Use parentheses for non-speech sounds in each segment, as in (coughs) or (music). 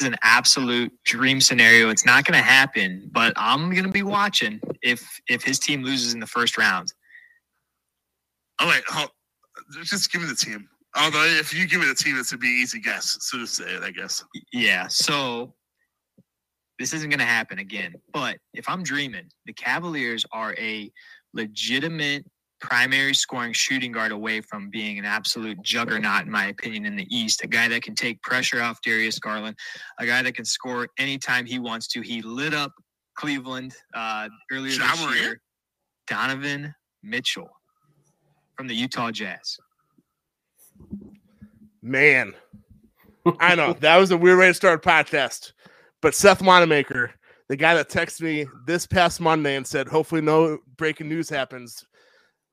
It's an absolute dream scenario. It's not going to happen, but I'm going to be watching if if his team loses in the first round. Oh, All right, just give me the team. Although if you give me the team, it's a be easy guess. So just say it, I guess. Yeah. So this isn't going to happen again. But if I'm dreaming, the Cavaliers are a legitimate primary scoring shooting guard away from being an absolute juggernaut, in my opinion, in the East. A guy that can take pressure off Darius Garland, a guy that can score anytime he wants to. He lit up Cleveland uh, earlier Ja this Morant? year. Donovan Mitchell from the Utah Jazz. Man, (laughs) I know that was a weird way to start a podcast, but Seth Wanamaker, the guy that texted me this past Monday and said, hopefully no breaking news happens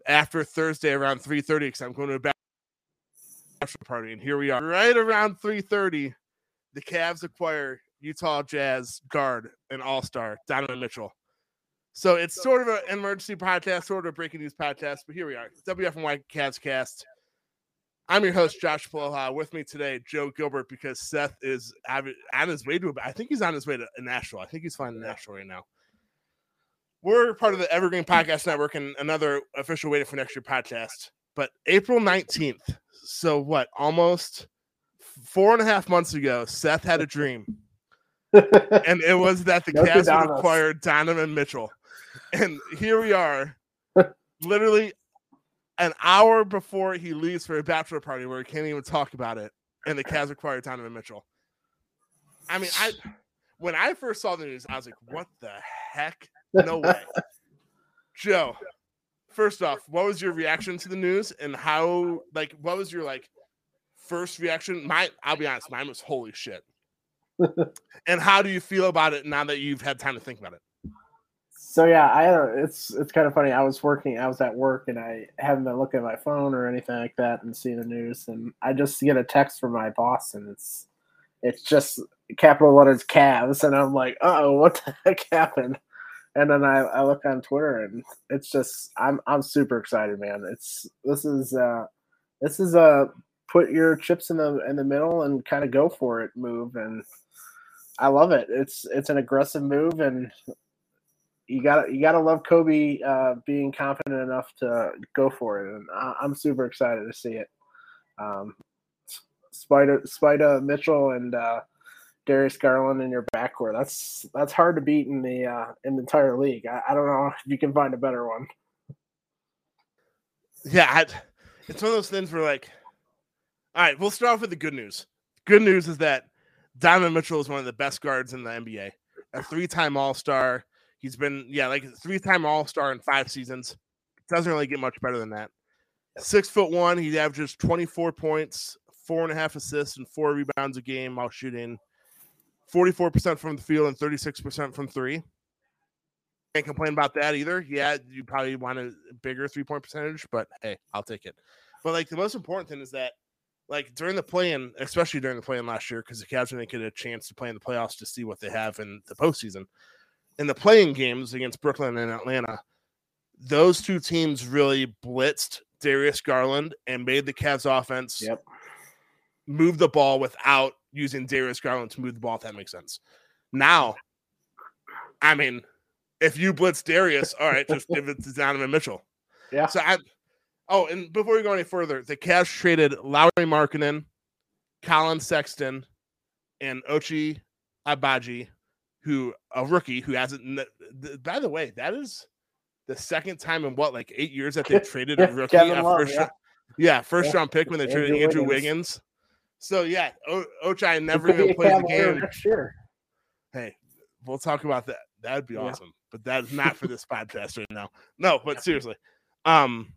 after Thursday around 3.30 because I'm going to a bachelor party. And here we are. Right around 3.30, the Cavs acquire Utah Jazz guard and all-star Donovan Mitchell. So it's sort of an emergency podcast, sort of a breaking news podcast, but here we are. WFNY Cavs cast. I'm your host, Josh Poloha. With me today, Joe Gilbert, because Seth is on his way to. I think he's on his way to Nashville. I think he's flying to Nashville right now. We're part of the Evergreen Podcast Network and another official waiting for next year podcast. But April 19th, so what? Almost four and a half months ago, Seth had a dream, (laughs) and it was that the Cavs would acquire Donovan Mitchell, and here we are, (laughs) literally an hour before he leaves for a bachelor party where he can't even talk about it, and the Cavs acquired Donovan Mitchell. I mean, I when I first saw the news, I was like, "What the heck? No way!" Joe, first off, what was your reaction to the news, and how? Like, what was your like first reaction? My I'll be honest, mine was "Holy shit!" (laughs) and how do you feel about it now that you've had time to think about it? So yeah, I don't. It's it's kind of funny. I was working. I was at work, and I haven't been looking at my phone or anything like that, and seeing the news. And I just get a text from my boss, and it's it's just capital letters Cavs, and I'm like, oh, what the heck happened? And then I, I look on Twitter, and it's just I'm I'm super excited, man. It's this is uh this is a put your chips in the in the middle and kind of go for it move, and I love it. It's it's an aggressive move, and you got you got to love Koby uh, being confident enough to go for it, and I, I'm super excited to see it. Um, Spider Spider Mitchell and uh, Darius Garland in your backcourt. That's that's hard to beat in the uh, in the entire league. I, I don't know if you can find a better one. Yeah, I, it's one of those things where like, all right, we'll start off with the good news. Good news is that Donovan Mitchell is one of the best guards in the NBA, a three-time All-Star. He's been yeah, like three-time All-Star in five seasons. Doesn't really get much better than that. Six foot one, he averages 24 points, four and a half assists, and four rebounds a game while shooting 44% from the field and 36% from three. Can't complain about that either. Yeah, you probably want a bigger three point percentage, but hey, I'll take it. But like the most important thing is that, like during the play-in, especially during the play-in last year, because the Cavs didn't get a chance to play in the playoffs to see what they have in the postseason. In the play-in games against Brooklyn and Atlanta, those two teams really blitzed Darius Garland and made the Cavs offense Yep. Move the ball without using Darius Garland to move the ball, if that makes sense. Now, I mean, if you blitz Darius, all right, just give it to Donovan Mitchell. (laughs) Yeah. So I oh, and before we go any further, the Cavs traded Lauri Markkanen, Collin Sexton, and Ochai Agbaji, who a rookie who hasn't. By the way, that is the second time in what like eight years that they've (laughs) traded a rookie. Kevin uh, Love, first yeah. round- yeah, first Yeah. round pick when they Andrew traded Andrew Wiggins. Wiggins. So yeah, o- Ochai never even a played the game. next year. Hey, we'll talk about that. That'd be Yeah. awesome. But that's not for this (laughs) podcast right now. No, but seriously. Um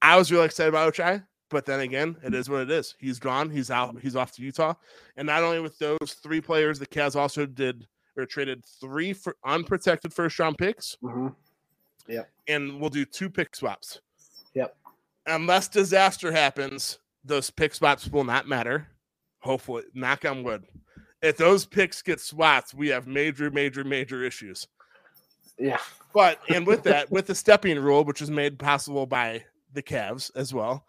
I was really excited about Ochai, But then again, it is what it is. He's gone. He's out. He's off to Utah. And not only with those three players, the Cavs also did or traded three for unprotected first round picks. Mm-hmm. And we'll do two pick swaps. Yep. Unless disaster happens, those pick swaps will not matter. Hopefully, knock on wood. If those picks get swapped, we have major, major, major issues. Yeah. But and with that, (laughs) with the Stepien rule, which was made possible by the Cavs as well,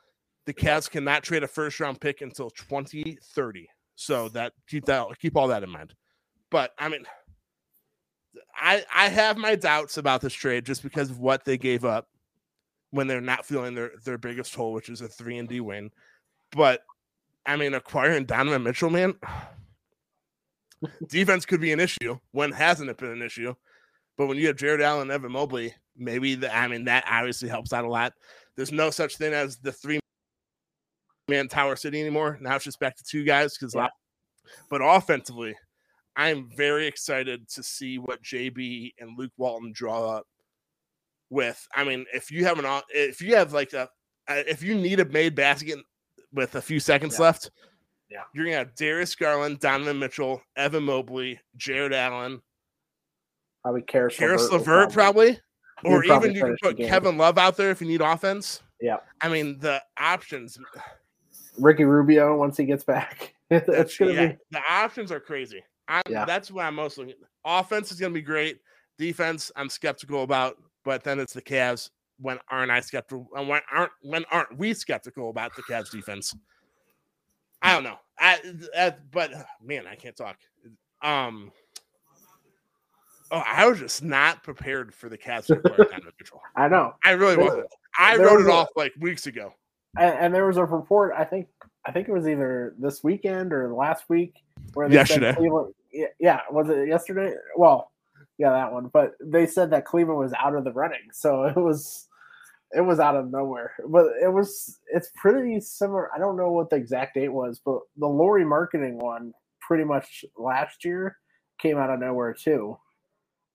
the Cavs cannot trade a first round pick until 2030. So that keep that keep all that in mind. But I mean, I I have my doubts about this trade just because of what they gave up when they're not feeling their their biggest hole, which is a three and D win. But I mean, acquiring Donovan Mitchell, man, (sighs) defense could be an issue. When hasn't it been an issue? But when you have Jarrett Allen and Evan Mobley, maybe the, I mean that obviously helps out a lot. There's no such thing as the three man Tower City anymore. Now it's just back to two guys because, Yeah. but offensively, I'm very excited to see what JB and Luke Walton draw up with. I mean, if you have an if you have like a uh, if you need a made basket with a few seconds Yeah. left, Yeah. you're gonna have Darius Garland, Donovan Mitchell, Evan Mobley, Jarrett Allen, Probably Caris Caris LeVert LeVert, probably. Or probably even you can put. Kevin Love out there if you need offense. Yeah. I mean, the options, Ricky Rubio once he gets back. (laughs) it's gonna yeah, be the options are crazy. I'm, Yeah. That's what I'm mostly Offense is to be great. Defense, I'm skeptical about, but then it's the Cavs. When aren't I skeptical? And when aren't when aren't we skeptical about the Cavs defense? I don't know. I, I but man, I can't talk. Um. Oh, I was just not prepared for the Cavs to Donovan Mitchell. (laughs) I know. I really There- wasn't. I wrote was it a- off like weeks ago. And, and there was a report, I think I think it was either this weekend or last week where they Yesterday. said Cleveland yeah, yeah, was it yesterday? Well, yeah, that one. But they said that Cleveland was out of the running. So (laughs) it was it was out of nowhere. But it was it's pretty similar. I don't know what the exact date was, but the Lauri Markkanen one pretty much last year came out of nowhere too.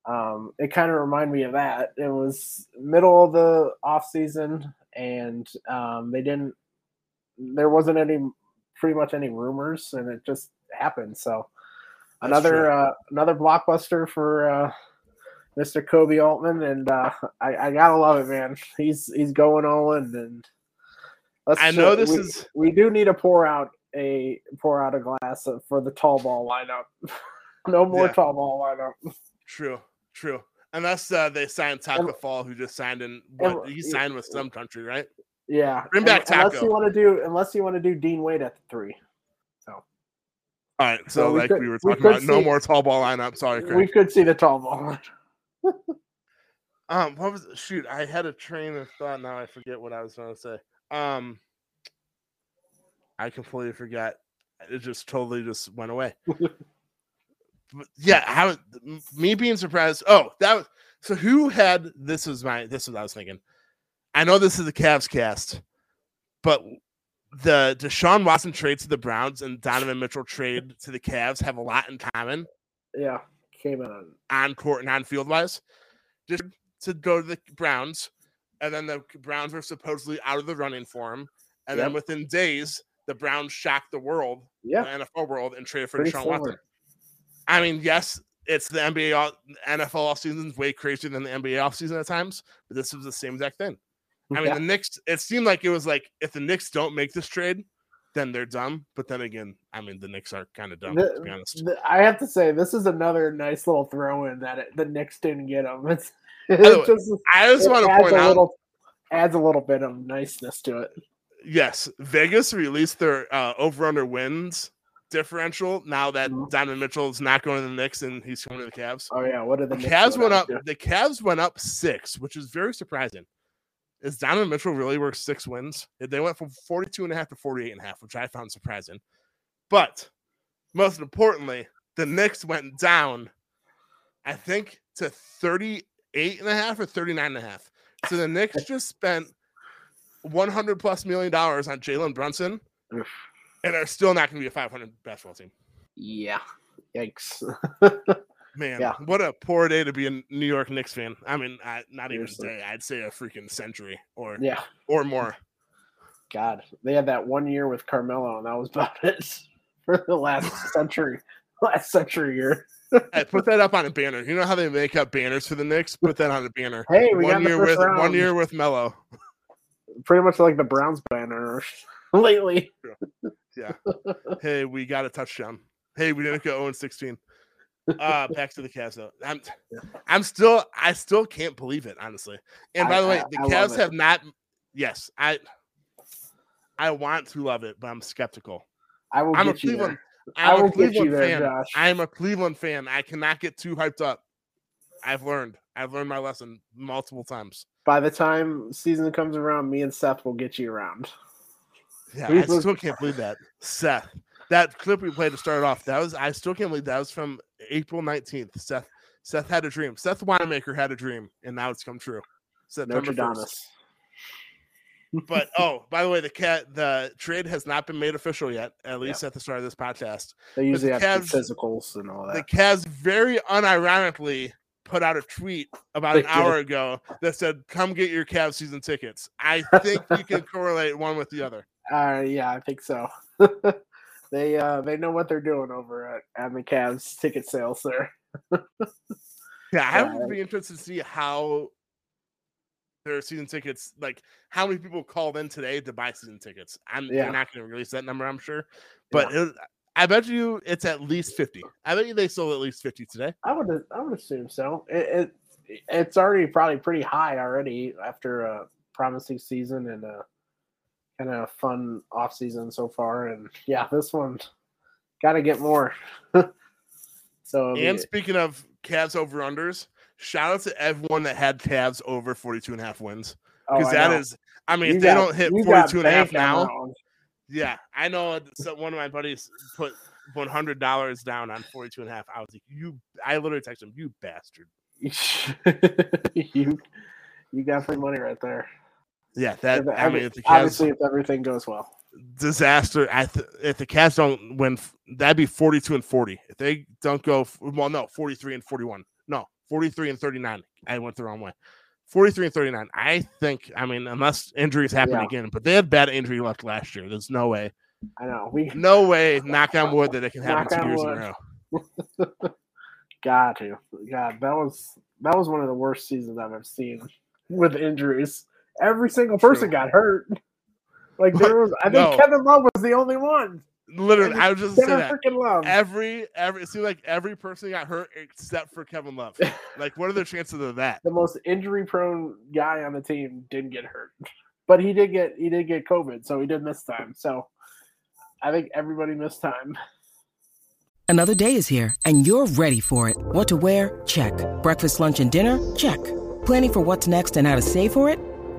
Um, it kind of reminded me of that. It was middle of the off season, and um, they didn't. There wasn't any, pretty much any rumors, and it just happened. So another uh, another blockbuster for uh, Mr. Koby Altman, and uh, I, I gotta love it, man. He's he's going all in, and let's I know this we, is- we do need to pour out a pour out a glass for the tall ball lineup. (laughs) no more Yeah. tall ball lineup. True, true. Unless uh, they signed Tacko And- Fall, who just signed in. and- he signed with some country, right? Yeah, Bring back un- unless you want to do unless you want to do Dean Wade at the three. All right. So, So we like could- we were talking could about, no more tall ball lineup. Sorry, We could see the tall ball. (laughs) Um, what was shoot? I had a train of thought. Now I forget what I was going to say. Um, I completely forgot. It just totally just went away. (laughs) But yeah, how me being surprised. Oh, that was so. Who had this? Was my this was what I was thinking. I know this is the Cavs cast, but the Deshaun Watson trade to the Browns and Donovan Mitchell trade to the Cavs have a lot in common yeah, came on- on court and on field wise. Just to go to the Browns, and then the Browns were supposedly out of the running for him, and then within days, the Browns shocked the world, Yeah, the NFL world, and traded for Pretty Deshaun similar. Watson. I mean, yes, it's the NBA, all, NFL offseason is way crazier than the NBA offseason at times, but this was the same exact thing. I mean, Yeah. the Knicks, it seemed like it was like if the Knicks don't make this trade, then they're dumb. But then again, I mean, the Knicks are kind of dumb, The- to be honest. the- I have to say this is another nice little throw in that it, the Knicks didn't get him. (laughs) It's, the it way, just I just want to point a out little, adds a little bit of niceness to it. yes, Vegas released their uh, over under wins differential now that Mhm. Donovan Mitchell is not going to the Knicks and he's going to the Cavs. Oh yeah, what are the The Knicks Cavs went up. to? The Cavs went up six, which is very surprising. Is Donovan Mitchell really worth six wins? They went from 42 and a half to 48 and a half, which I found surprising. But most importantly, the Knicks went down, I think, to 38 and a half or 39 and a half. So the Knicks just spent 100 plus million dollars on Jalen Brunson Oof. and are still not going to be a 500 basketball team. Yeah, yikes. (laughs) Man, Yeah. what a poor day to be a New York Knicks fan. I mean, I, not even a Seriously. day. I'd say a freaking century or yeah, or more. God, they had that one year with Carmelo, and that was (laughs) about it for the last century, (laughs) last century year. Hey, put that up on a banner. You know how they make up banners for the Knicks? Put that on a banner. Hey, we got one the year first with one year with Melo. Pretty much like the Browns banner (laughs) lately. Yeah. Hey, we got a touchdown. Hey, we didn't go 0 16. Uh back to the Cavs though. I'm I'm still I still can't believe it, honestly. And by I- the way, the I Cavs have not yes, I I want to love it, but I'm skeptical. I will I'm a Cleveland. I'm a Cleveland there, fan. Josh. I'm a Cleveland fan. I cannot get too hyped up. I've learned. I've learned my lesson multiple times. By the time season comes around, me and Seth will get you around. Yeah, I still can't believe that. Seth. That clip we played to start off, that was I still can't believe that was from April 19th. Seth Seth had a dream. Seth Wanamaker had a dream, and now it's come true. September Notre 1st. Dame. But (laughs) oh, by the way, the cat the trade has not been made official yet, at least at the start of this podcast. They usually the have Cavs- physicals and all that. The. Cavs very unironically put out a tweet about They an hour ago that said, "Come get your Cavs season tickets." I (laughs) think you can correlate one with the other. Uh, yeah, I think so. (laughs) they uh, they know what they're doing over at, at the Cavs ticket sales (laughs) there. Yeah, I would be interested to see how their season tickets, like how many people called in today to buy season tickets. I'm Yeah. they're not going to release that number, I'm sure, but it, I bet you it's at least fifty. I bet you they sold at least fifty today. I would I would assume so. It, it it's already probably pretty high already after a promising season and a kind of fun off season so far. And yeah, this one got to get more. (laughs) so And mean, speaking of Cavs over unders, shout out to everyone that had Cavs over 42 and a half wins oh, because I that know. is. I mean, You if they got- don't hit you 42 and a half now, yeah, I know one of my buddies put $100 down on 42 and a half. I was like, you, I literally texted him, you bastard. (laughs) you you got free money right there. Yeah, that, If I mean, if the Cavs, obviously, if everything goes well. disaster. I th- if the Cavs don't win, that'd be 42 and 40. If they don't go, well, no, 43 and 41. No, 43 and 39. I went the wrong way. 43 and 39. I think, I mean, unless injuries happen Yeah. again, but they had bad injury luck last year. There's no way, I know we (laughs) no way, knock on wood, that it can happen two years in a wood. row. (laughs) got to. God, that was that was one of the worst seasons I've ever seen with injuries. Every single person True. got hurt. Like there was, I think No. Kevin Love was the only one. Literally, I was just saying Kevin that. freaking Love. Every, every, it seemed like every person got hurt except for Kevin Love. (laughs) Like, what are the chances of that? the most injury-prone guy on the team didn't get hurt, but he did get he did get COVID, so he did miss time. So I think everybody missed time. Another day is here, and you're ready for it. What to wear? Check. Breakfast, lunch, and dinner? Check. Planning for what's next and how to save for it?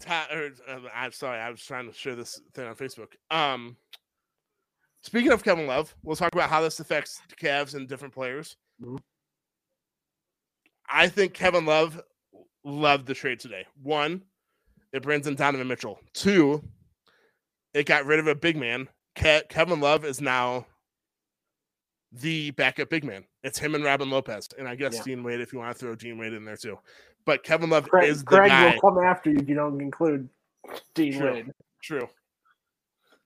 Ty, or, uh, I'm sorry, I was trying to share this thing on Facebook. Um, speaking of Kevin Love, we'll talk about how this affects the Cavs and different players. Mhm. I think Kevin Love loved the trade today. One, it brings in Donovan Mitchell. Two, it got rid of a big man. Ke- Kevin Love is now the backup big man. It's him and Robin Lopez, and I guess Yeah. Dean Wade if you want to throw Dean Wade in there too. But Kevin Love Craig, is the Craig guy. will come after you if you don't include Dean True. Wade. True.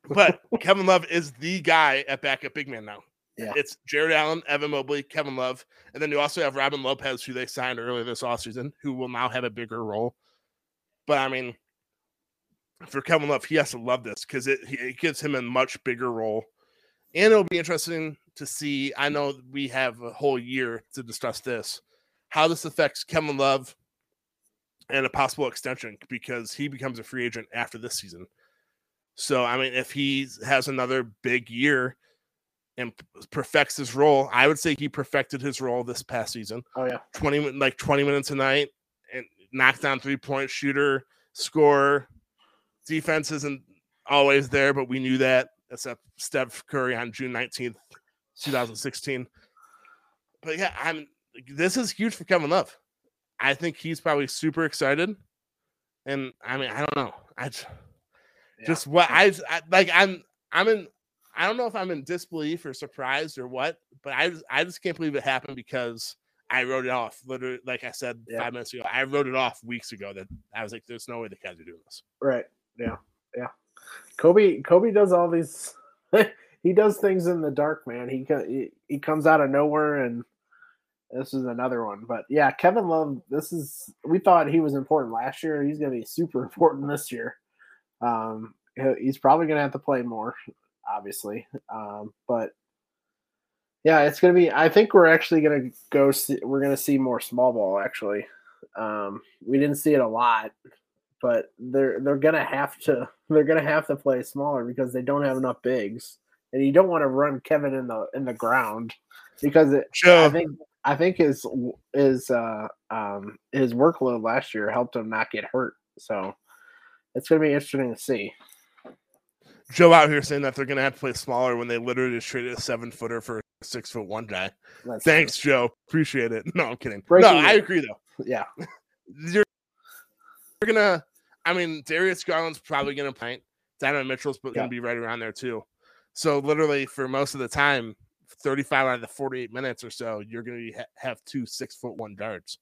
But (laughs) Kevin Love is the guy at backup big man now. Yeah. It's Jarrett Allen, Evan Mobley, Kevin Love, and then you also have Robin Lopez, who they signed earlier this offseason, who will now have a bigger role. But I mean, for Kevin Love, he has to love this because it, it gives him a much bigger role. And it'll be interesting to see. I know we have a whole year to discuss this, how this affects Kevin Love and a possible extension because he becomes a free agent after this season. So, I mean, if he has another big year and perfects his role, I would say he perfected his role this past season. Oh yeah, 20 like 20 minutes a night and knock down three point shooter, score. Defense isn't always there, but we knew that except Steph Curry on June 19th 2016. But yeah, I'm this is huge for Kevin Love. I think he's probably super excited. And I mean, I don't know. I just, Yeah. just what I, I like I'm I'm in I don't know if I'm in disbelief or surprised or what, but I just I just can't believe it happened because I wrote it off. Literally, like I said Yeah. five minutes ago, I wrote it off weeks ago that I was like, "There's no way the Cavs are doing this." Right. Yeah. Yeah. Koby. Koby does all these. (laughs) he does things in the dark, man. He he, he comes out of nowhere, and this is another one. But yeah, Kevin Love. This is. We thought he was important last year. He's going to be super (laughs) important this year. Um, he's probably going to have to play more, obviously. Um, but yeah, it's going to be. I think we're actually going to go. See, we're going to see more small ball. Actually, um, we didn't see it a lot but they're they're gonna have to (laughs) they're gonna have to play smaller because they don't have enough bigs, and you don't want to run Kevin in the in the ground because it, I think I think his his uh um his workload last year helped him not get hurt, so it's gonna be interesting to see. Joe out here saying that they're gonna have to play smaller when they literally just traded a seven footer for a six foot one guy. That's- Thanks, Joe. Appreciate it. No, I'm kidding. Breaking no, I agree though. (laughs) Yeah, You're, you're gonna. I mean, Darius Garland's probably gonna play. Donovan Mitchell's gonna Yeah. be right around there too. So literally, for most of the time, 35 out of the 48 minutes or so, you're gonna ha- have two six foot one guards.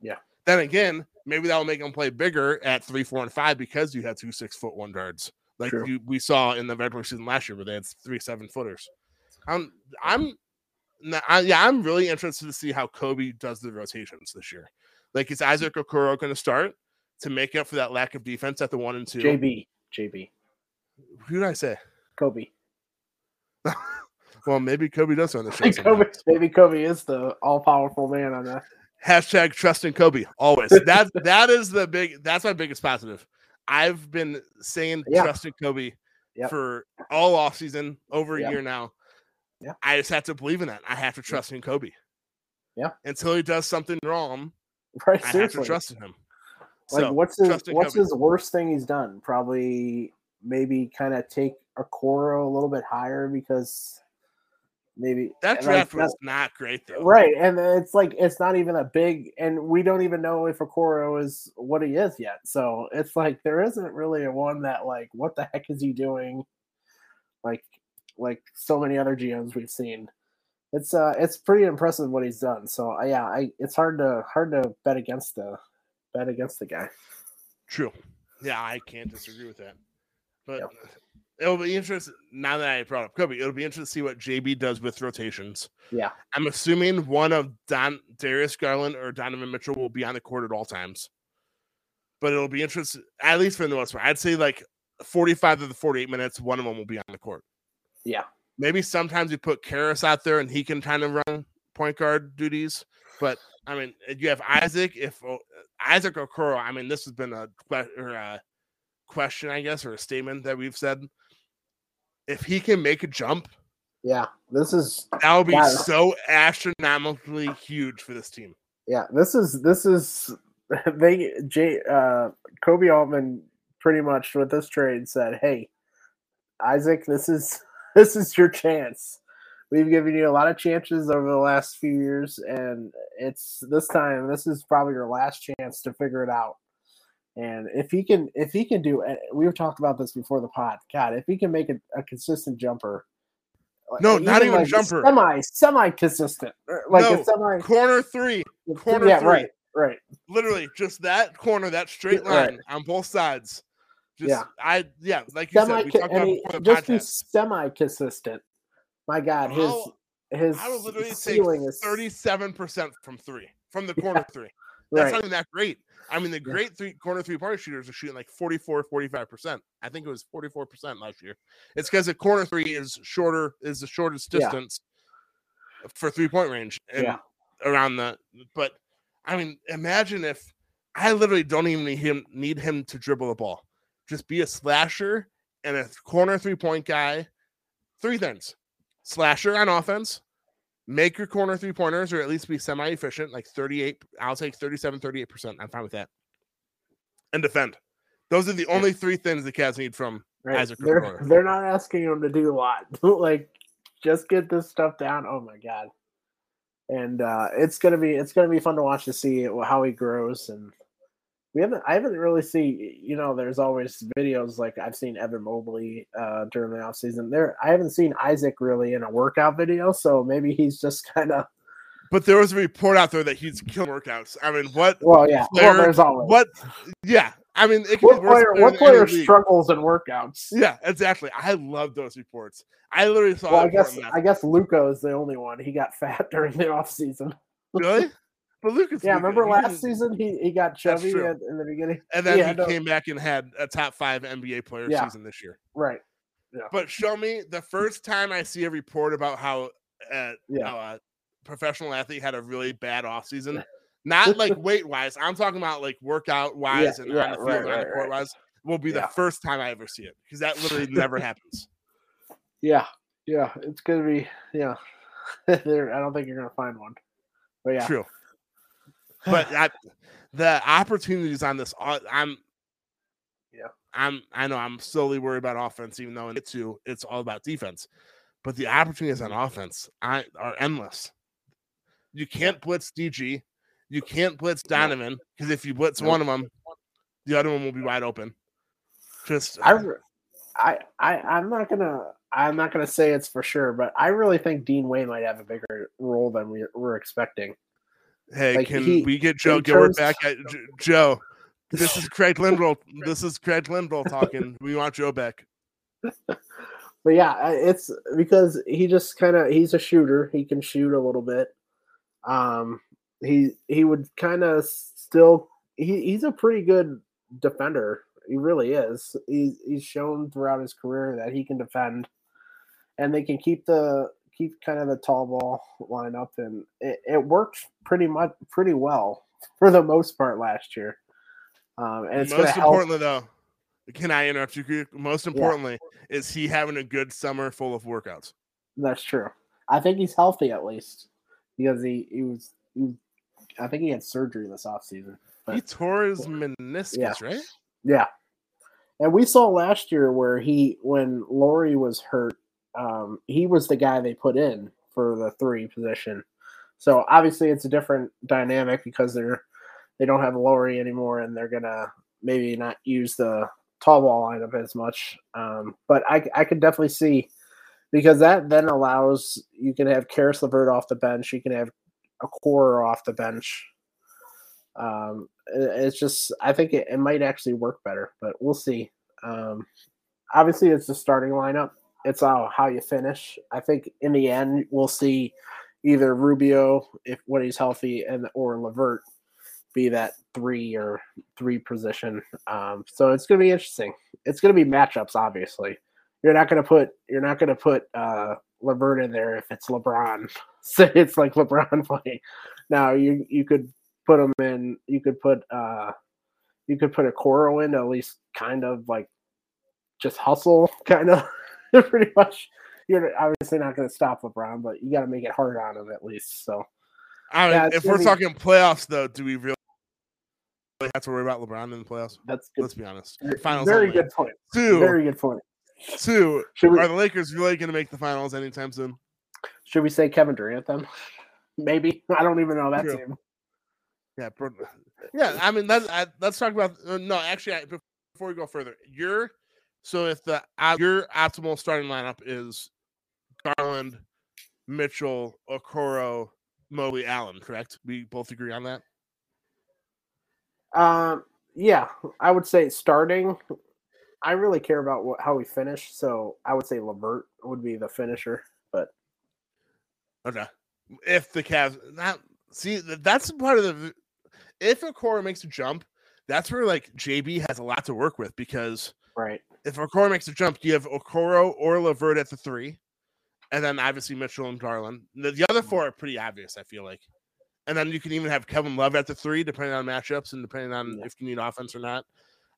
Yeah. Then again, maybe that'll make them play bigger at three, four, and five because you had two six foot one guards, like you, we saw in the regular season last year, where they had three seven footers. I'm, I'm, I, yeah, I'm really interested to see how Koby does the rotations this year. Like, is Isaac Okoro going to start to make up for that lack of defense at the one and two? JB JB Who did I say? Koby. (laughs) Well, maybe Koby does on the show. Koby maybe Koby is the all powerful man on that. Hashtag trusting Koby always. (laughs) That that is the big. That's my biggest positive. I've been saying Yeah. trusting Koby Yep. for all off season, over a Yep. year now. Yeah. I just have to believe in that. I have to trust in Koby. Yeah. Until he does something wrong, Right, I have seriously. to trust in him. Like So, what's his what's Koby. his worst thing he's done? Probably maybe kind of take Okoro a little bit higher because maybe that draft that- was not great though. right, and it's like it's not even a big, and we don't even know if Okoro is what he is yet. So it's like there isn't really a one that like what the heck is he doing? Like like so many other GMs we've seen. It's uh it's pretty impressive what he's done. So uh, yeah, I it's hard to hard to bet against the bet against the guy. True. Yeah, I can't disagree with that. But Yep. It'll be interesting now that I brought up Koby. It'll be interesting to see what JB does with rotations. Yeah. I'm assuming one of Don Darius Garland or Donovan Mitchell will be on the court at all times. But it'll be interesting, at least for the most part. I'd say like 45 of the 48 minutes, one of them will be on the court. Yeah. Maybe sometimes you put Caris out there and he can kind of run point guard duties. But I mean, you have Isaac. If uh, Isaac Okoro, I mean, this has been a, or a question, I guess, or a statement that we've said. If he can make a jump, Yeah. This is that would be Yeah. so astronomically huge for this team. yeah, this is this is (laughs) they J uh Koby Altman pretty much with this trade said, Hey, Isaac, this is (laughs) this is your chance. We've given you a lot of chances over the last few years, and it's this time. This is probably your last chance to figure it out. And if he can, if he can do, we were talking about this before the pod. God, if he can make a, a consistent jumper, No, not even like jumper. semi, semi consistent, like No, a semi. Corner three, corner yeah, three. right, right. literally just that corner, that straight Right. line on both sides. Just, Yeah. I yeah, like you Semi, said, we talked about it he, just be semi consistent. My God, his I'll- his I would literally ceiling is thirty-seven percent from three, from the corner three. That's right. not even that great. I mean, the Yeah. great three corner three point shooters are shooting like 44, 45 percent. I think it was forty four percent last year. It's because the corner three is shorter, is the shortest Yeah. distance for three point range, and Yeah. around the. But I mean, imagine if I literally don't even need him need him to dribble the ball. Just be a slasher and a corner three point guy. Three things: slasher on offense, make your corner three pointers or at least be semi efficient, like 38. I'll take 37, 38%. I'm fine with that. And defend. Those are the only three things the Cavs need from right. Isaac They're they're not asking him to do a lot. (laughs) like just get this stuff down. Oh my god. And uh, it's gonna be it's gonna be fun to watch to see how he grows and we haven't I haven't really seen you know there's always videos like I've seen Evan Mobley uh, during the offseason. There I haven't seen Isaac really in a workout video so maybe he's just kind of but there was a report out there that he's killing workouts. I mean what well yeah. Player, well, there's always. what yeah. I mean what player what player struggles in workouts? Yeah exactly. I love those reports. I literally saw well I guess I guess Luka is the only one. He got (laughs) fat during the off season really (laughs) but Luka's, yeah, remember last season he, he got chubby at, in the beginning, (laughs) and then he came back and had a top five NBA player yeah. season this year. Right. Yeah. But show me the first time I see a report about how, uh, yeah. how a professional athlete had a really bad off season, (laughs) not like weight wise. I'm talking about like workout wise yeah, and on the field right, on the court right. wise. Will be the first time I ever see it because that literally (laughs) never happens. Yeah, yeah, it's gonna be yeah. there, I don't think you're gonna find one, but yeah, true but (sighs) I, the opportunities on this, uh, I'm, yeah, I'm, I know I'm slowly worried about offense, even though in it too, it's all about defense. But the opportunities on offense I, are endless. You can't blitz DG, you can't blitz Donovan because if you blitz one of them, the other one will be wide open. Just I, I, I, I'm not gonna. I'm not going to say it's for sure, but I really think Dean Wade might have a bigger role than we, we're expecting. Hey, like can he, we get Joe Gilbert back? At, Joe, (laughs) this is Craig Linville. This is Craig Linville talking. we want Joe back. (laughs) But yeah, it's because he just kind of he's a shooter. He can shoot a little bit. Um, he he would kind of still he, he's a pretty good defender. He really is. He's he's shown throughout his career that he can defend, and they can keep the keep kind of the tall ball lineup, and it, it worked pretty much pretty well for the most part last year. Um, and it's most importantly, though, can I interrupt you? Most importantly, yeah. is he having a good summer full of workouts? That's true. I think he's healthy at least because he, he was he, I think he had surgery this offseason. He tore his meniscus, yeah. right? Yeah. And we saw last year where he when Lauri was hurt, um, he was the guy they put in for the three position. So obviously it's a different dynamic because they're they don't have Lauri anymore and they're gonna maybe not use the tall ball lineup as much. Um, but I I could definitely see because that then allows you can have Caris LeVert off the bench, you can have a core off the bench. Um, it's just I think it, it might actually work better, but we'll see. Um, obviously it's the starting lineup it's all how you finish. I think in the end we'll see either Rubio if when he's healthy and or LeVert be that three or three position. Um, so it's gonna be interesting. It's gonna be matchups, obviously. You're not gonna put you're not gonna put uh LeVert in there if it's LeBron. (laughs) So it's like LeBron playing. Now you you could put him in you could put uh you could put Okoro in to at least kind of like just hustle (laughs) kind of (laughs) pretty much you're obviously not going to stop LeBron, but you got to make it hard on him at least. So, I mean, yeah, if we're be, talking playoffs, though, do we really have to worry about LeBron in the playoffs? That's good. Let's be honest. Finals. Very only. good point. Two. Very good point. Two. We, are the Lakers really going to make the finals anytime soon? Should we say Kevin Durant then? Maybe. I don't even know that True. team. Yeah, yeah. I mean, let's let's talk about. Uh, no, actually, I, before we go further, you're so if the your optimal starting lineup is Garland, Mitchell, Okoro, Mobley, Allen, correct? We both agree on that. Um, yeah, I would say starting. I really care about what, how we finish, so I would say LeVert would be the finisher. But okay, if the Cavs not see that's part of the if Okoro makes a jump, that's where like JB has a lot to work with because right if Okoro makes a jump, do you have Okoro or LeVert at the three, and then obviously Mitchell and Garland. The, the other four are pretty obvious, I feel like. And then you can even have Kevin Love at the three, depending on matchups and depending on yeah. if you need offense or not.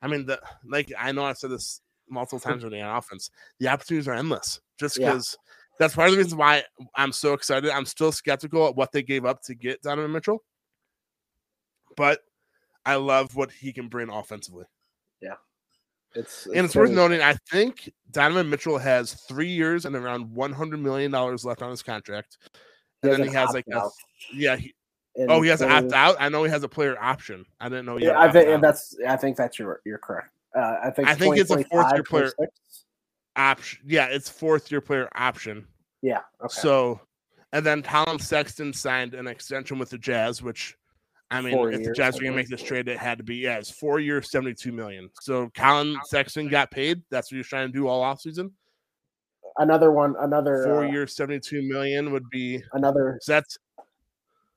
I mean, the like I know I've said this multiple hmm. times already on offense. The opportunities are endless, just because. Yeah. That's part of the reason why I'm so excited. I'm still skeptical at what they gave up to get Donovan Mitchell, but I love what he can bring offensively. Yeah, It's, and it's worth noting, I think Donovan Mitchell has three years and around one hundred million dollars left on his contract. And then he has like a, yeah. He, oh, he has an opt out. I know he has a player option. I didn't know. Yeah, I think opt-out. that's. I think that's your. You're correct. Uh, I think. I think it's a fourth-year player. 26? option. Yeah, it's fourth year player option. Yeah. Okay. So, and then Collin Sexton signed an extension with the Jazz, which I mean, Four if the years, Jazz were gonna make this trade, it had to be yeah, it's four years, seventy two million. So Collin Sexton got paid. That's what he was trying to do all offseason. another one. Another. Four uh, years, seventy two million would be. Another. So that's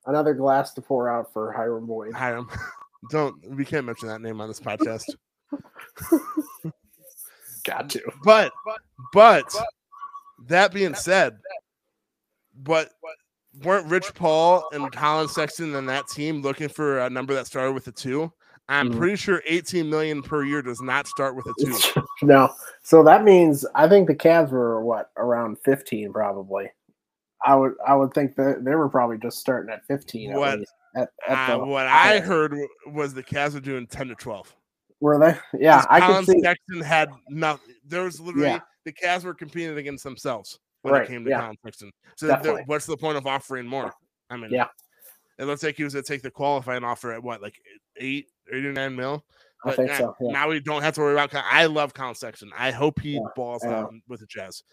Another glass to pour out for Hiram Boyd. Hiram. (laughs) Don't we can't mention that name on this podcast. (laughs) Got to. But but that being said, but weren't Rich Paul and Collin Sexton and that team looking for a number that started with a two? I'm Mhm. pretty sure 18 million per year does not start with a two. (laughs) no. So that means I think the Cavs were what around 15 probably. I would I would think that they were probably just starting at 15. at What- least, At, at Uh, the what I heard was the Cavs were doing 10 to 12. were they? Yeah, I Collin could see. Sexton had nothing. There was literally Yeah. the Cavs were competing against themselves when Right, it came to yeah. Collin Sexton. So what's the point of offering more? I mean, Yeah. It looks like he was going to take the qualifying offer at what, like eight, eight or nine mil. I think now, so. Yeah. now we don't have to worry about. Collin- I love Collin Sexton. I hope he Yeah, balls out with the Jazz.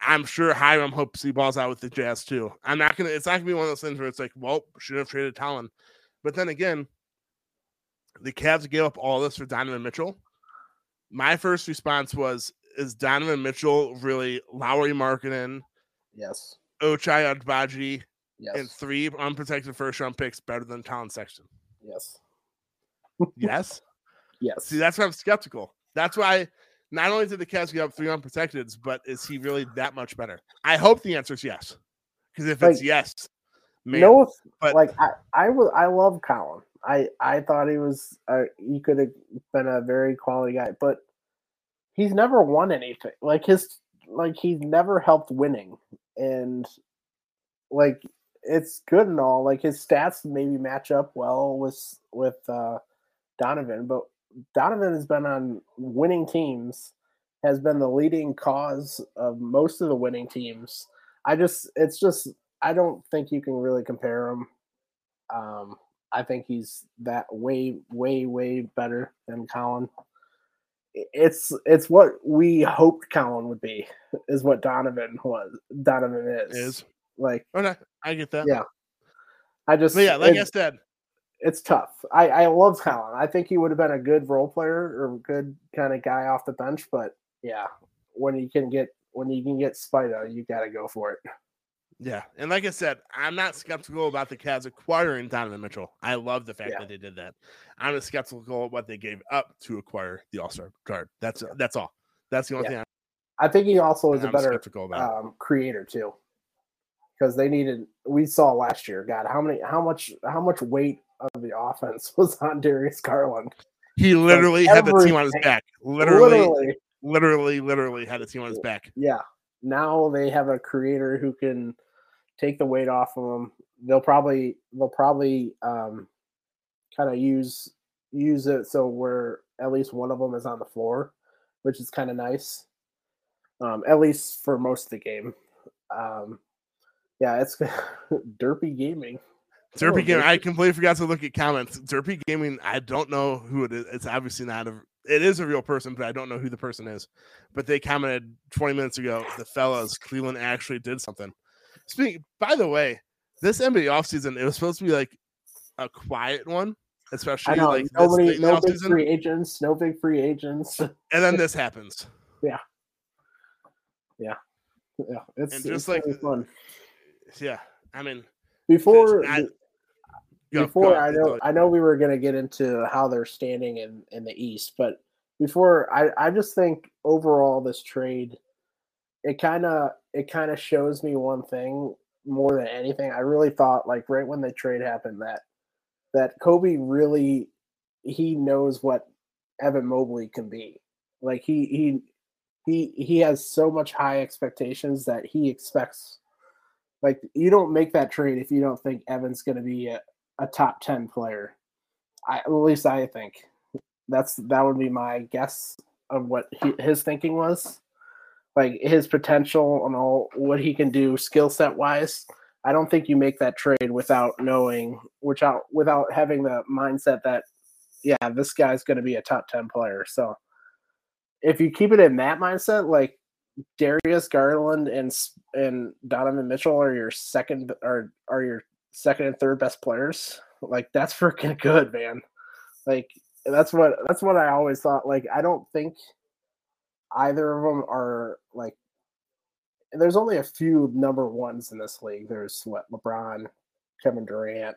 I'm sure Hiram hopes he balls out with the Jazz too. I'm not gonna. It's not gonna be one of those things where it's like, well, should have traded Talon. But then again, the Cavs gave up all this for Donovan Mitchell. My first response was, is Donovan Mitchell really Lauri Markkanen, Yes. Ochai Agbaji, Yes. and three unprotected first round picks better than Collin Sexton? yes. Yes. (laughs) Yes. See, that's why I'm skeptical. That's why not only did the Cavs give up three unprotecteds, but is he really that much better? I hope the answer is yes. Because if it's yes, man, no, but like I, I was, I love Collin. I, I thought he was, uh, he could have been a very quality guy, but he's never won anything. Like his, like he's never helped winning, and like it's good and all. Like his stats maybe match up well with with uh, Donovan, but Donovan has been on winning teams, has been the leading cause of most of the winning teams. I just, it's just, I don't think you can really compare him. Um, I think he's that way, way, way better than Collin. It's it's what we hoped Collin would be, is what Donovan was. Donovan is. is like okay. I get that. Yeah. I just But yeah, like I said, it's tough. I I love Collin. I think he would have been a good role player or good kind of guy off the bench. But yeah, when you can get when you can get Spida, you got to go for it. Yeah, and like I said, I'm not skeptical about the Cavs acquiring Donovan Mitchell. I love the fact Yeah. that they did that. I'm skeptical of what they gave up to acquire the All Star card. That's that's all. That's the only Yeah. thing I think he also I'm, is a I'm better um, creator too, because they needed. We saw last year. God, how many? How much? How much weight of the offense (laughs) was on Darius Garland? he literally had the team on his back. Literally, Literally, literally, literally had the team on his back. yeah. Now they have a creator who can take the weight off of them. They'll probably they'll probably um, kind of use use it so where at least one of them is on the floor, which is kind of nice. Um, at least for most of the game. Um, yeah, it's (laughs) derpy gaming. Derpy Oh, Gaming. I completely forgot to look at comments. Derpy Gaming. I don't know who it is. It's obviously not a. It is a real person, but I don't know who the person is. But they commented 20 minutes ago. The fellas, Cleveland actually did something. Speaking. By the way, this NBA offseason, it was supposed to be like a quiet one, especially know like nobody, no big offseason. free agents, no big free agents. And then (laughs) this happens. yeah, it's, And it's just like really fun. Yeah, I mean, Before I- go- go before ahead, I know. I know we were gonna get into how they're standing in in the East, but before I I just think overall this trade, it kind of it kind of shows me one thing more than anything. I really thought like right when the trade happened that that Koby really he knows what Evan Mobley can be. Like he he he he has so much high expectations that he expects like you don't make that trade if you don't think Evan's going to be a, a top 10 player. I at least I think. That's that would be my guess of what he, his thinking was, like his potential and all what he can do skill set wise. I don't think you make that trade without knowing, without without having the mindset that, yeah, this guy's going to be a top ten player. So, if you keep it in that mindset, like Darius Garland and and Donovan Mitchell are your second are are your second and third best players. Like that's (laughs) freaking good, man. Like that's what that's what I always thought. Like I don't think either of them are like. There's only a few number ones in this league. There's what LeBron, Kevin Durant,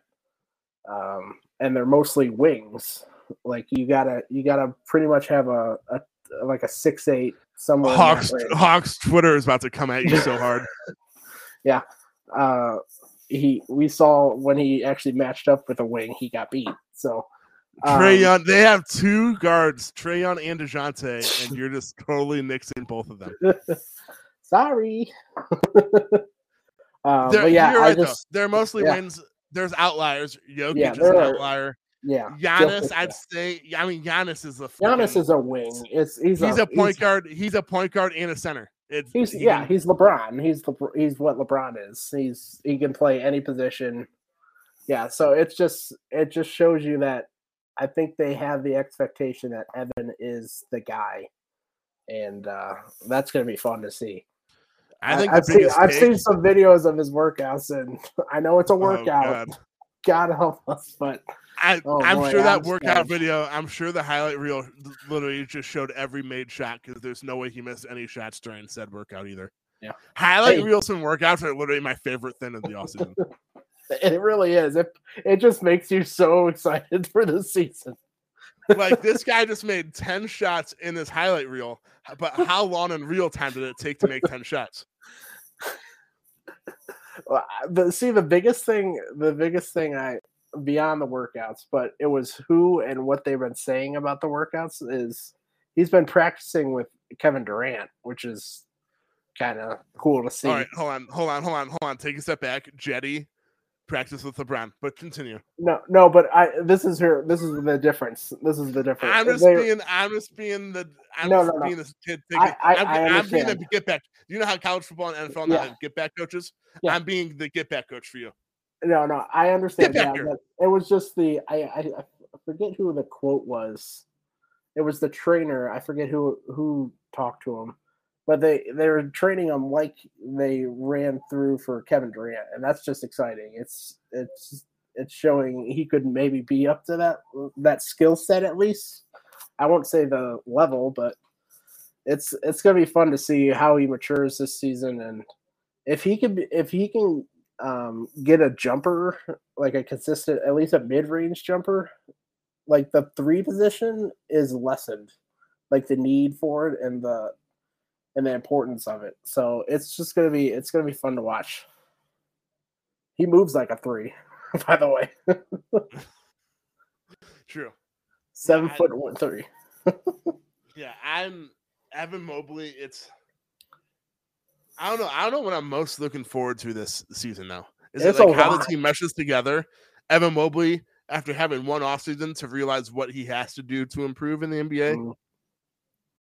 um, and they're mostly wings. Like you gotta you gotta pretty much have a, a like a six eight somewhere. Hawks. Hawks Twitter is about to come at you so (laughs) hard. yeah. Uh, he we saw when he actually matched up with a wing, he got beat. So Trae um, they have two guards, Trae Young and Dejounte, and you're just totally mixing both of them. (laughs) sorry. (laughs) um, They're, but yeah, you're I right, just though. They're mostly yeah. wins. There's outliers. Jokic Yeah, is an outlier. yeah. Giannis, I'd say. I mean, Giannis is a. Giannis is a wing. It's he's, He's a point he's, guard. He's a point guard and a center. It's He's he yeah, he's LeBron. He's the he's what LeBron is. He's he can play any position. Yeah, so it's just it just shows you that I think they have the expectation that Evan is the guy, and uh, that's going to be fun to see. I think I've seen I've seen some videos of his workouts, and (laughs) I know it's a Oh, workout. God. God help us, but I, Oh, I'm boy, sure that I'm workout scared. video. I'm sure the highlight reel literally just showed every made shot because there's no way he missed any shots during said workout either. Yeah. highlight Hey. reels and workouts are literally my favorite thing of the offseason. (laughs) (laughs) it really is. It it just makes you so (laughs) excited for the season. like this guy (laughs) just made 10 shots in this highlight reel, but how long in real time did it take to make 10 shots? Well, the see the biggest thing the biggest thing i beyond the workouts but it was who and what they've been saying about the workouts is he's been practicing with kevin durant which is kind of cool to see All right, hold on, hold on, hold on, hold on. Take a step back. Jetty practice with LeBron, but continue. no no but i this is her this is the difference this is the difference I'm just They- being, I'm just being the, I'm No, just no, no. being this kid. I- Thinking, I- I'm being the get back. Do you know how college football and NFL Yeah. have get back coaches? Yeah. I'm being the get back coach for you. no no i understand but it was just the I, I i forget who the quote was it was the trainer i forget who who talked to him but they they were training him like they ran through for Kevin Durant, and that's just exciting. It's it's it's showing he could maybe be up to that that skill set at least. I won't say the level, but it's it's gonna be fun to see how he matures this season, and if he can if he can um, get a jumper like a consistent at least a mid range jumper, like the three position is lessened, like the need for it and the and the importance of it. So it's just gonna be it's gonna be fun to watch. He moves like a three, (laughs) by the way. (laughs) True. Seven I- foot one three. (laughs) Yeah, I'm Evan Mobley. It's I don't know. I don't know what I'm most looking forward to this season though. Is It's it like how the team meshes together? Evan Mobley, after having one offseason to realize what he has to do to improve in the NBA. Mm.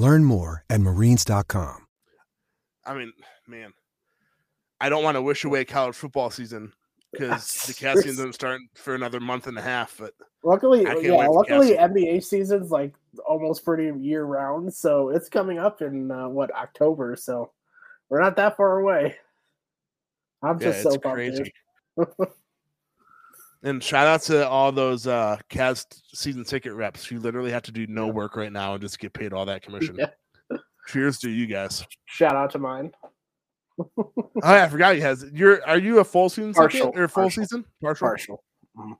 Learn more at marines.com. I mean, man, I don't want to wish away college football season because (laughs) the cast season doesn't start for another month and a half. But Luckily, I yeah. Luckily, NBA season's like almost pretty year round, so it's coming up in uh, what October. So we're not that far away. I'm yeah, just it's so pumped. (laughs) And shout out to all those uh Cavs season ticket reps who literally have to do no work right now and just get paid all that commission. Yeah. Cheers to you guys. Shout out to mine. (laughs) Oh, yeah, I forgot you has. You're are you a full season Partial, ticket or full partial. season? Partial. Partial. Mhm.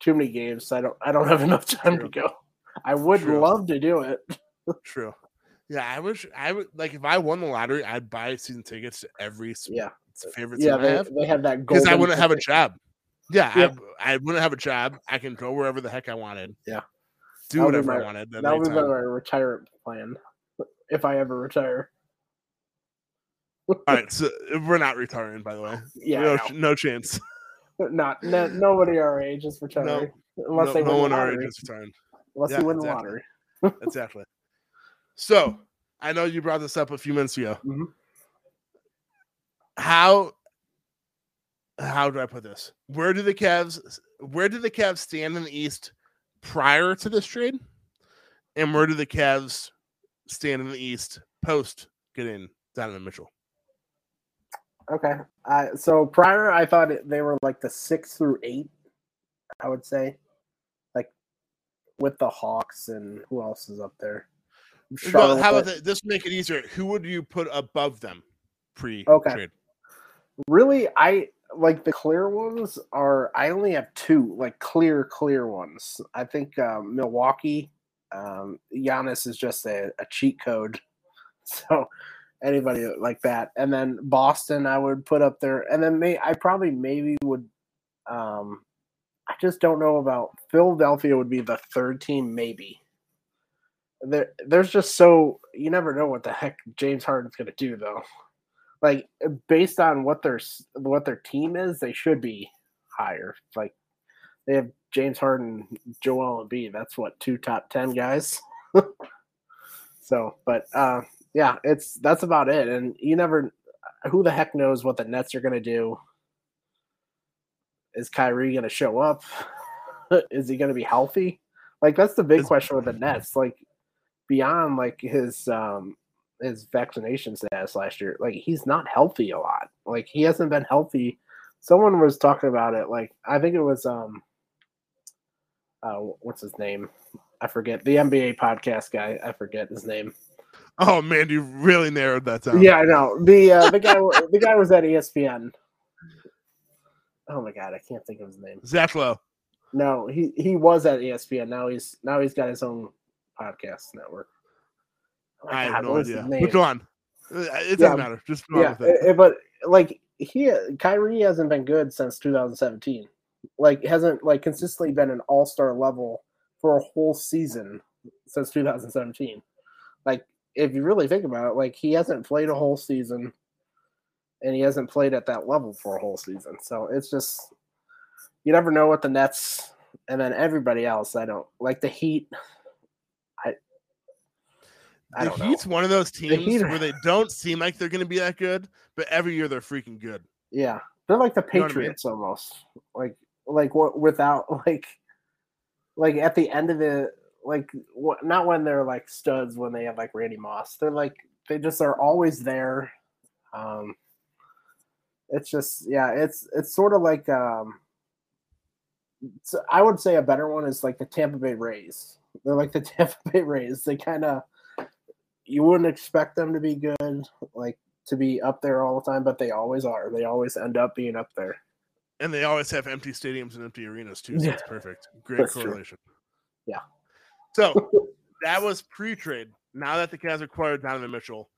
Too many games. I don't. I don't have enough time True. to go. I would True. love to do it. (laughs) True. Yeah, I wish I would like if I won the lottery, I'd buy season tickets to every Yeah, favorite yeah. team I They, have they have that because I wouldn't have a job. Yeah. I, I wouldn't have a job. I can go wherever the heck I wanted. Yeah. do That'll whatever I wanted. at That would be my retirement plan if I ever retire. All right, (laughs) so we're not retiring, by the way. Yeah, no, no chance. (laughs) Not no, nobody our age is retiring unless no, they no win one the our age is retiring. Unless Yeah, they win exactly. the lottery. (laughs) Exactly. So I know you brought this up a few minutes ago. Mhm. How how do I put this? Where do the Cavs where do the Cavs stand in the East prior to this trade? And where do the Cavs stand in the East post getting Donovan Mitchell? Okay. Uh, so prior, I thought they were like the six through eight. I would say, like with the Hawks and who else is up there? Well, how about that? This make it easier. Who would you put above them pre Okay. trade? Really, I like the clear ones are. I only have two like clear, clear ones. I think um, Milwaukee. Um, Giannis is just a, a cheat code. (laughs) So anybody like that, and then Boston, I would put up there, and then may I probably maybe would. Um, I just don't know about Philadelphia. Would be the third team, maybe. There, there's just so you never know what the heck James Harden's going to do, though like based on what their what their team is, they should be higher. Like they have James Harden, Joel Embiid. That's what two top ten guys. (laughs) so, but uh, yeah, it's that's about it. And you never, who the heck knows what the Nets are gonna do? Is Kyrie gonna show up? (laughs) is he gonna be healthy? Like that's the big question with the Nets. Like beyond like his um his vaccination status last year. Like he's not healthy a lot. Like he hasn't been healthy. Someone was talking about it. Like I think it was um uh what's his name? I forget the NBA podcast guy. I forget his name. Oh man, you really narrowed that down. Yeah, I know the uh, the guy. (laughs) the guy was at ESPN. Oh my god, I can't think of his name. Zach Lowe. No, he he was at ESPN. Now he's now he's got his own podcast network. Oh I have no idea. But go on. Uh, It doesn't Yeah. matter. Just Yeah, with it. eh, eh, but like he Kyrie hasn't been good since 2017. Like hasn't like consistently been an all star level for a whole season since 2017. Like if you really think about it, like he hasn't played a whole season, and he hasn't played at that level for a whole season. So it's just you never know what the Nets and then everybody else. I don't like the Heat. I the don't know. Heat's one of those teams are- where they (laughs) don't seem like they're going to be that good, but every year they're freaking good. Yeah, they're like the You know I mean? Patriots almost. Like like what without (laughs) like like at the end of the like not when they're like studs when they have like Randy Moss. They're like they just are always there. Um it's just yeah, it's it's sort of like um I would say a better one is like the Tampa Bay Rays. They're like the (laughs) Tampa Bay Rays. They kind of you wouldn't expect them to be good, like to be up there all the time, but they always are. They always end up being up there. And they always have empty stadiums and empty arenas too. So it's perfect. (laughs) Great That's true. correlation. Yeah. So (laughs) that was pre-trade. Now that the Cavs acquired Donovan Mitchell,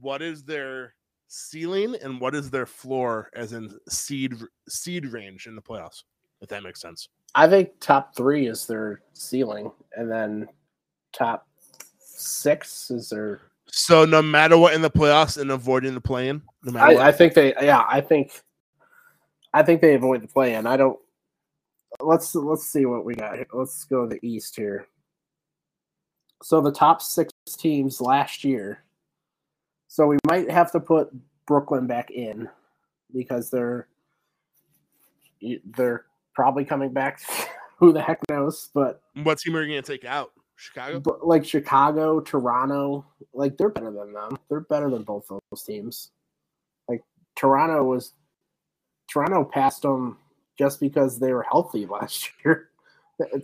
what is their ceiling and what is their floor as in seed seed range in the playoffs? If that makes sense. I think top three is their ceiling, and then top six is there So no matter what in the playoffs and avoiding the play-in, no matter what. I, I think they, yeah, I think, I think they avoid the play, and I don't. Let's let's see what we got. here. Let's go to the East here. So the top six teams last year. So we might have to put Brooklyn back in because they're they're probably coming back. (laughs) Who the heck knows? But what team are you going to take out? Chicago. but like Chicago, Toronto, like they're better than them. They're better than both those teams. Like Toronto was Toronto passed them just because they were healthy (laughs) last year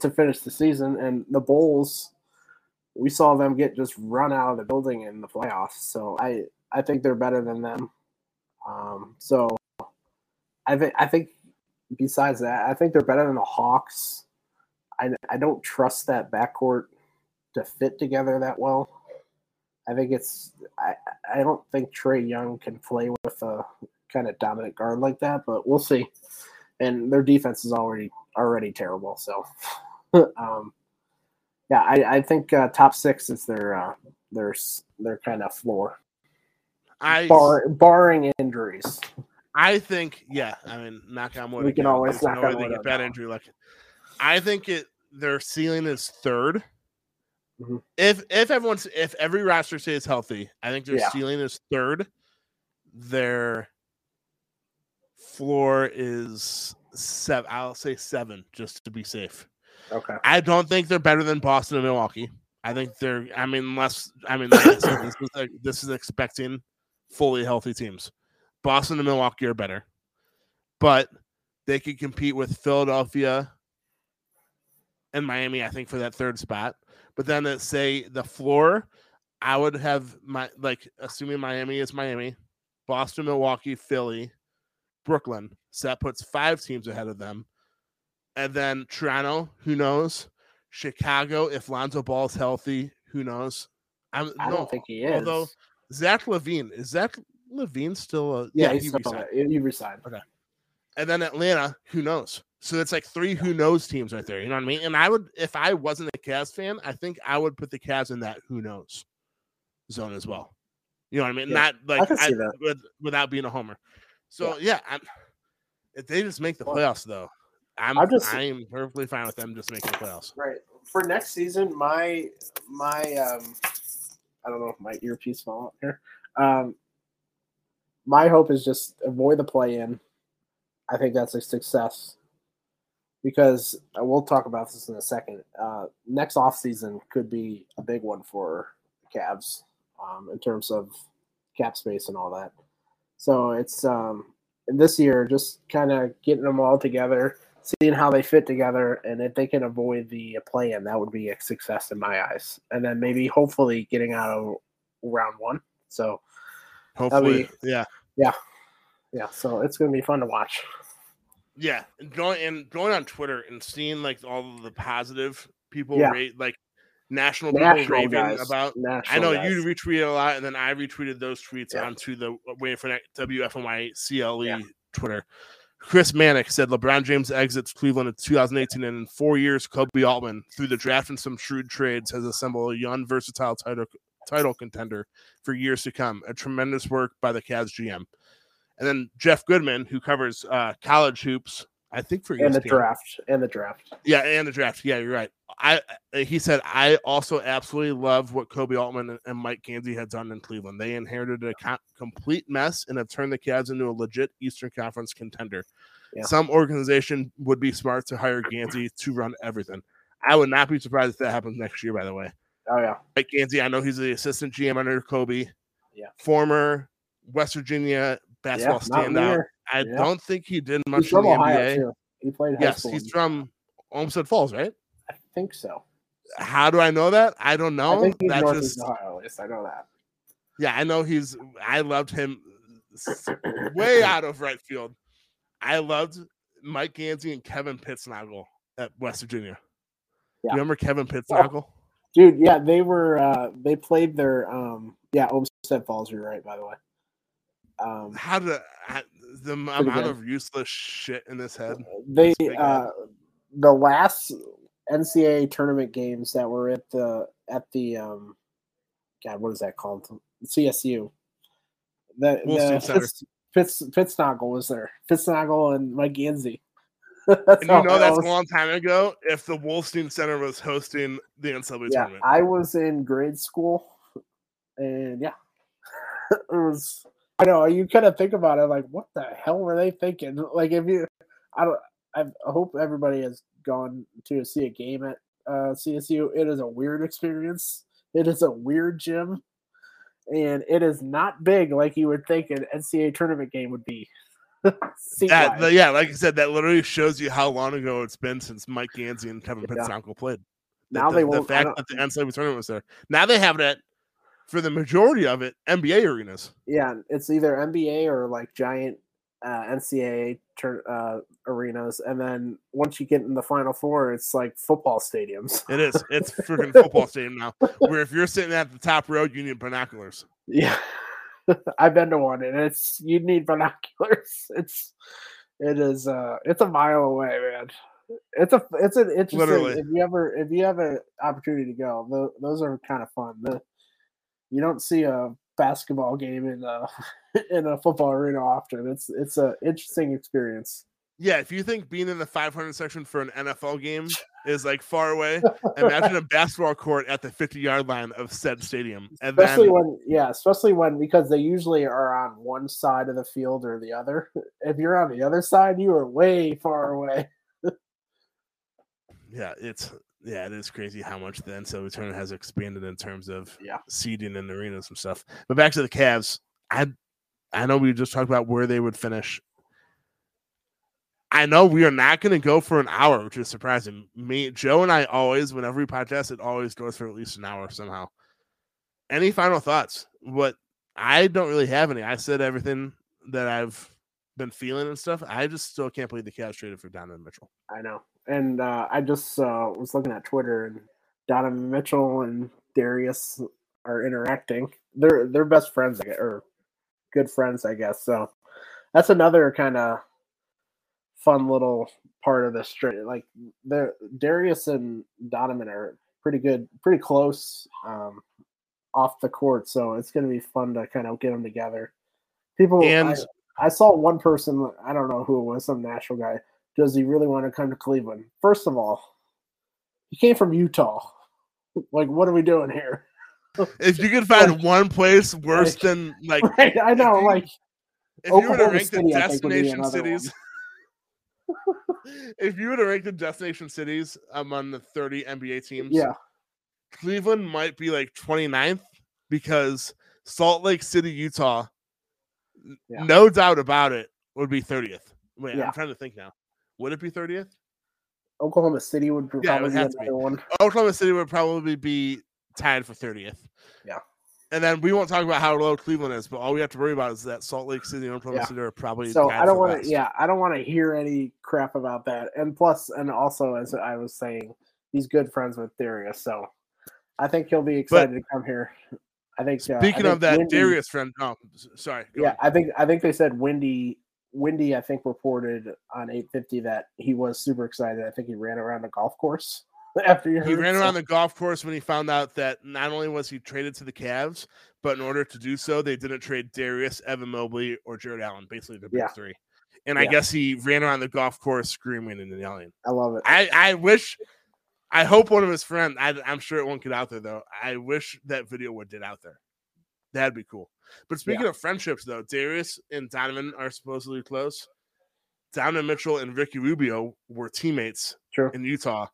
to finish the season, and the Bulls, we saw them get just run out of the building in the playoffs. So I I think they're better than them. Um, so I think I think besides that, I think they're better than the Hawks. I I don't trust that backcourt to fit together that well. I think it's I I don't think Trae Young can play with a kind of dominant guard like that, but we'll see. And their defense is already already terrible, so (laughs) um, yeah, I, I think uh, top six is their uh, their their kind of floor, I bar, barring injuries. I think, yeah. I mean, knock on wood. We can again. always There's knock no on way they wood get bad injury luck. I think it their ceiling is 3rd Mhm. If if everyone's if every roster stays healthy, I think their Yeah. ceiling is third. Their floor is seven. I'll say seven just to be safe. Okay. I don't think they're better than Boston and Milwaukee. I think they're. I mean, unless I mean, like I said, this is like, this is expecting fully healthy teams. Boston and Milwaukee are better, but they could compete with Philadelphia and Miami. I think for that third spot. But then it say the floor, I would have my like assuming Miami is Miami, Boston, Milwaukee, Philly, Brooklyn. So that puts five teams ahead of them. And then Toronto, who knows? Chicago, if Lonzo Ball's healthy, who knows? I'm, I don't think he is. Although Zach LaVine is Zach LaVine still a yeah, he he's still, resigned. he resigned. And then Atlanta, who knows? So it's like three who knows teams right there. You know what I mean? And I would, if I wasn't a Cavs fan, I think I would put the Cavs in that who knows zone as well. You know what I mean? Yeah, Not like can I- with, without being a homer. So yeah, I'm, if they just make the playoffs, though, I'm I'm just- I'm perfectly fine with them just making the playoffs. Right. For next season, my my um I don't know if my earpiece fell out here. Um my hope is just avoid the play in. I think that's a success. Because uh, we'll talk about this in a second. Uh next off season could be a big one for the Cavs um in terms of cap space and all that. So it's um this year just kind of getting them all together seeing how they fit together, and if they can avoid the play-in, that would be a success in my eyes. And then maybe, hopefully, getting out of round one. So Hopefully, yeah, yeah, so it's going to be fun to watch. yeah. And going and going on Twitter and seeing like all of the positive people Yeah. rate like national people National raving guys, about I know guys. you retweeted a lot, and then I retweeted those tweets Yeah. onto the uh, Waiting for WFNY CLE Yeah. Twitter. Chris Mannix said LeBron James exits Cleveland in 2018, and in four years, Koby Altman, through the draft and some shrewd trades, has assembled a young, versatile title title contender for years to come. A tremendous work by the Cavs GM. And then Jeff Goodman, who covers uh, college hoops, I think for and the draft, and the draft. Yeah, and the draft. Yeah, you're right. I uh, he said I also absolutely love what Koby Altman and- and Mike Gansey had done in Cleveland. They inherited a co- complete mess and have turned the Cavs into a legit Eastern Conference contender. Yeah. Some organization would be smart to hire Gansey to run everything. I would not be surprised if that happens next year. By the way, Oh yeah, Mike Gansey, I know he's the assistant GM under Koby. Yeah. Former West Virginia basketball yeah, standout. I Yeah. don't think he did much He's in the Ohio NBA. too. He played high Yes, he's from Olmsted Falls, right? I think so. How do I know that? I don't know. I think he's that Northeast just Ohio. I know that. yeah, I know he's. I loved him (coughs) way out of right field. I loved Mike Gansey and Kevin Pittsnogle at West Virginia. Yeah. You remember Kevin Pittsnogle? Dude, yeah, they were uh they played their um yeah, Olmsted Falls, you're right, by the way. Um How I, the amount good. of useless shit in this head? they uh the last NCAA tournament games that were at the at the um God, what is that called? CSU. The, Wolstein the. Fitz, Fitz, Fitznagel was there. Fitznagel and Mike Gansey. (laughs) And you know that's a long time ago. If the Wolstein Center was hosting the NCAA yeah, tournament, I was in grade school, and yeah, (laughs) it was. I know you kind of think about it, like, what the hell were they thinking? Like, if you, I don't, I hope everybody has gone to see a game at uh, CSU. It is a weird experience. It is a weird gym, and it is not big like you would think an NCAA tournament game would be. (laughs) that, the- yeah, like I said, that literally shows you how long ago it's been since Mike Gansey and Kevin Yeah. Played. Now the, they the won't. I fact that the NCAA tournament was there. Now they have it for the majority of it NBA arenas. yeah, it's either NBA or like giant uh, NCAA uh, arenas, and then once you get in the Final Four, it's like football stadiums. It is. It's freaking (laughs) football stadium now. Where if you're sitting at the top row, you need binoculars. Yeah, (laughs) I've been to one, and it's you need binoculars. (laughs) It's it is uh it's a mile away, man. It's a it's an interesting. Literally. If you ever if you have an opportunity to go, tho- those are kind of fun. The, you don't see a basketball game in uh, a (laughs) in a football arena often. It's it's a interesting experience. Yeah, if you think being in the 500 section for an NFL game (laughs) is like far away, imagine a basketball court at the 50 yard line of said stadium. And Especially then, when yeah, especially when because they usually are on one side of the field or the other. (laughs) If you're on the other side, you are way far away. yeah, it's yeah, it is crazy how much the NCAA tournament has expanded in terms of Yeah. seating and arenas and stuff. But back to the Cavs, I I know we just talked about where they would finish. I know we are not going to go for an hour, which is surprising. Me, Joe, and I always, whenever we podcast, it always goes for at least an hour somehow. Any final thoughts? What I don't really have any. I said everything that I've been feeling and stuff. I just still can't believe the Cavs traded for Donovan Mitchell. I know. And uh, I just uh, was looking at Twitter, and Donovan Mitchell and Darius are interacting. They're they're best friends, I guess, or good friends, I guess. So that's another kind of fun little part of this trade. Like, Darius and Donovan are pretty good, pretty close um, off the court. So it's going to be fun to kind of get them together. People, And I, I saw one person, I don't know who it was, some Nashville guy. Does he really want to come to Cleveland? First of all, he came from Utah. Like, what are we doing here? if you could find (laughs) Like- one place worse like- than like (laughs) Right? I know, like, if you were to rank the City, I think, would be destination cities (laughs) if you were to rank the destination cities among the 30 NBA teams, yeah, Cleveland might be like 29th because Salt Lake City, Utah, Yeah. no doubt about it, would be 30th. Wait, Yeah. I'm trying to think now. Would it be 30th? Oklahoma City would Yeah, probably would be have be. another one. Oklahoma City would probably be tied for 30th. Yeah. And then we won't talk about how low Cleveland is, but all we have to worry about is that Salt Lake City and Oklahoma Yeah. City are probably So I don't want to. Yeah, I don't want to hear any crap about that. And plus, and also, as I was saying, he's good friends with Darius, so I think he'll be excited to come here. I think. uh, I Speaking think of that, Windy- Darius friend. Oh, sorry. Yeah, ahead. I think I think they said Windy. Windy, I think reported on 850 that he was super excited. I think he ran around the golf course (laughs) after he, ran so- around the golf course when he found out that not only was he traded to the Cavs, but in order to do so, they didn't trade Darius, Evan Mobley, or Jarrett Allen, basically the big Yeah. three. And I guess he ran around the golf course screaming and yelling. I love it. I, I wish, I hope one of his friends, I, I'm sure it won't get out there though. I wish that video would get out there. That'd be cool. But speaking of friendships though, Darius and Donovan are supposedly close. Donovan Mitchell and Ricky Rubio were teammates True. in Utah,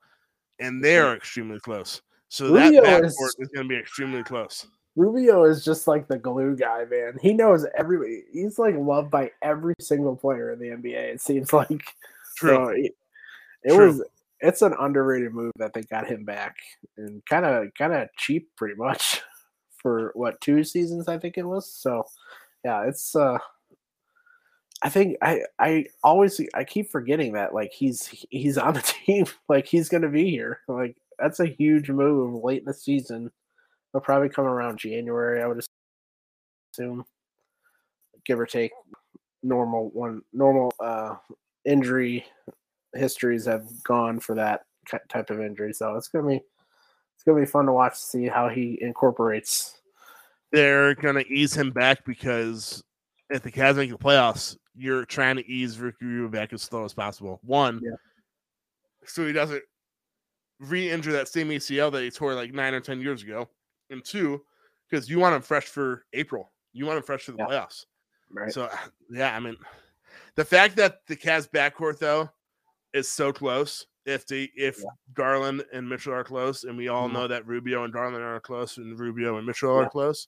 and they are extremely close. So Rubio that is- backcourt is going to be extremely close. Rubio is just like the glue guy, man. He knows everybody. He's like loved by every single player in the NBA. It seems (laughs) like. True. So it, it True. was. It's an underrated move that they got him back and kind of kind of cheap, pretty much, (laughs) for what two seasons I think it was. So, yeah, it's. uh I think I I always I keep forgetting that like he's he's on the (laughs) team like he's gonna be here like that's a huge move late in the season. He'll probably come around January I would assume, give or take. Normal one normal uh injury histories have gone for that type of injury, so it's gonna be it's gonna be fun to watch to see how he incorporates. They're going to ease him back because if the Cavs make the playoffs, you're trying to ease Ricky Rubio back as slow as possible. One, Yeah. so he doesn't re-injure that same ACL that he tore like nine or ten years ago, and two, because you want him fresh for April. You want him fresh for the Yeah. playoffs. Right. So ah, yeah, I mean, the fact that the Cavs backcourt though is so close. If they if Yeah. Garland and Mitchell are close, and we all Mhm. know that Rubio and Garland are close, and Rubio and Mitchell are close,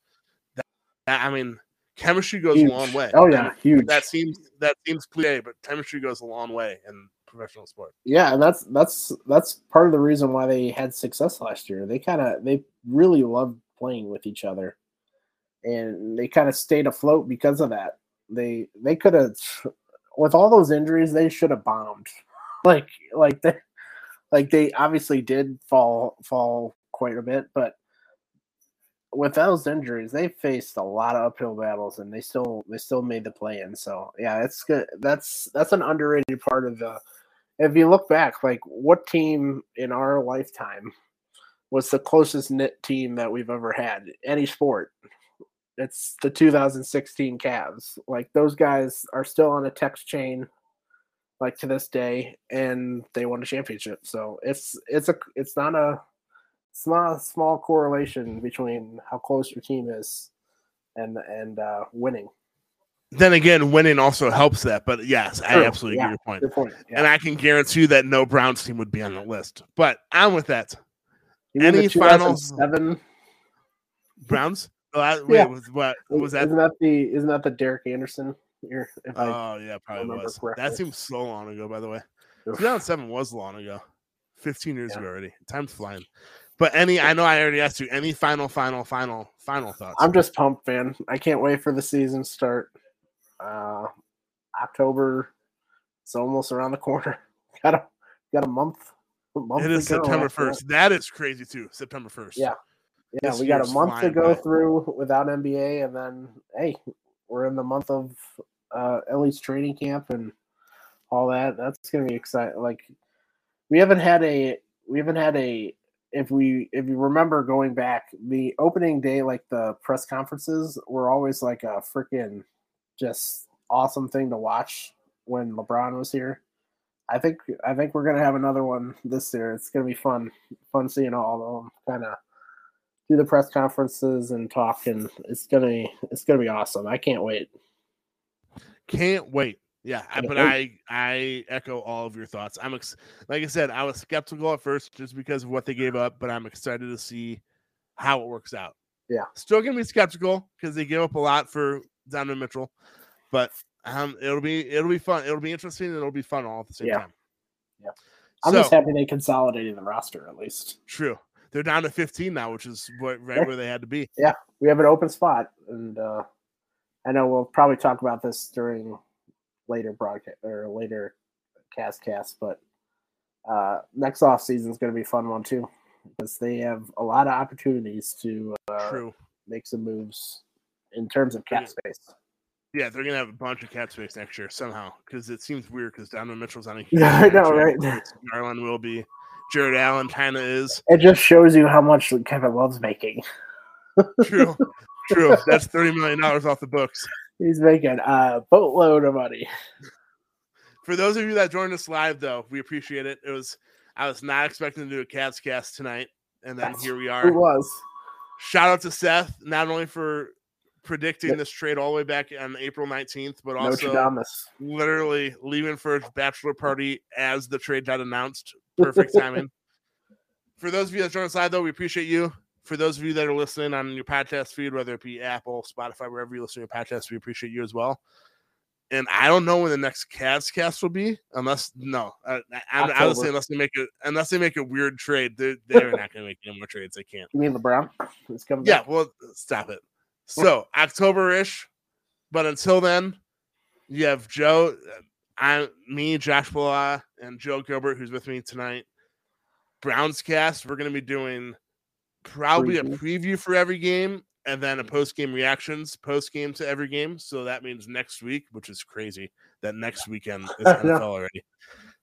that, that- I mean, chemistry goes Huge. a long way. Oh And yeah, huge. that seems that seems cliche, but chemistry goes a long way in professional sport. Yeah, and that's that's that's part of the reason why they had success last year. They kind of they really loved playing with each other, and they kind of stayed afloat because of that. They they could have with all those injuries, they should have bombed. Like like they like they obviously did fall fall quite a bit, but with those injuries, they faced a lot of uphill battles, and they still they still made the play in. So yeah, it's good. That's that's an underrated part of the. If you look back, like what team in our lifetime was the closest knit team that we've ever had any sport? It's the 2016 Cavs. Like those guys are still on a text chain, like to this day, and they won a championship. So it's it's a it's not a it's not a small correlation between how close your team is and and uh, winning. Then again, winning also helps that. But yes, True. I absolutely Yeah, get your point. Point. Yeah. And I can guarantee you that no Browns team would be on the list. But I'm with that. You any final- seven Browns? Oh, (laughs) I- wait, Yeah. was what was that? Isn't that the isn't that the Derek Anderson year? If I, Oh yeah, probably was. That seems so long ago, by the way. Oof. 2007 was long ago. 15 years Yeah. ago already. Time's flying. But any, I know I already asked you. Any final, final, final, final thoughts? I'm just pumped, man. I can't wait for the season to start. Uh, October, it's almost around the corner. (laughs) got a got a month. A month it is September 1st. That is crazy too. September 1st. Yeah. Yeah, This we got a month to go by. through without NBA, and then hey, we're in the month of uh, at least training camp and all that. That's gonna be exciting. Like we haven't had a we haven't had a if we if you remember going back the opening day like the press conferences were always like a freaking just awesome thing to watch when LeBron was here. I think I think we're gonna have another one this year. It's gonna be fun, fun seeing all of them kind of do the press conferences and talk, and it's gonna be it's gonna be awesome. I can't wait. Can't wait. Yeah, I, but. I I echo all of your thoughts. I'm ex- like I said, I was skeptical at first just because of what they gave up, but I'm excited to see how it works out. Yeah. still gonna be skeptical because they gave up a lot for Donovan Mitchell, but um, it'll be it'll be fun. It'll be interesting. and It'll be fun all at the same Yeah. time. Yeah. I'm So, just happy they consolidated the roster at least. true. They're down to 15 now, which is what, right Yeah. where they had to be. Yeah, we have an open spot, and uh, I know we'll probably talk about this during later broadcast or later cast cast, but uh, next off season is going to be a fun one too because they have a lot of opportunities to uh, make some moves in terms of cap space. Yeah, they're gonna have a bunch of cap space next year somehow because it seems weird because Donovan Mitchell's on a huge (laughs) Yeah, I know, right? Garland will be. Jarrett Allen kind of is. It just shows you how much Kevin Love's making. True. (laughs) True. That's thirty million dollars off the books. He's making a boatload of money. For those of you that joined us live, though, we appreciate it. It was I was not expecting to do a Cats cast tonight, and then That's here we are. It was. Shout out to Seth, not only for predicting Yep. this trade all the way back on April nineteenth, but also literally leaving for his bachelor party as the trade got announced. Perfect timing. (laughs) For those of you that joined us live, though, we appreciate you. For those of you that are listening on your podcast feed, whether it be Apple, Spotify, wherever you listen to your podcast, we appreciate you as well. And I don't know when the next Cavs cast will be, unless no, I, I, I would say unless they make it unless they make a weird trade, they're, they're not going to make any more trades. They can't. You mean LeBron? He's coming Yeah, back. well, stop it. (laughs) So October ish, but until then, you have Joe, uh, I, me, Josh Poloha, and Joe Gilbert, who's with me tonight. Browns cast. We're going to be doing probably a Preview. preview for every game, and then a mm-hmm. post game reactions post game to every game. So that means next week, which is crazy. That next weekend is. (laughs) NFL already.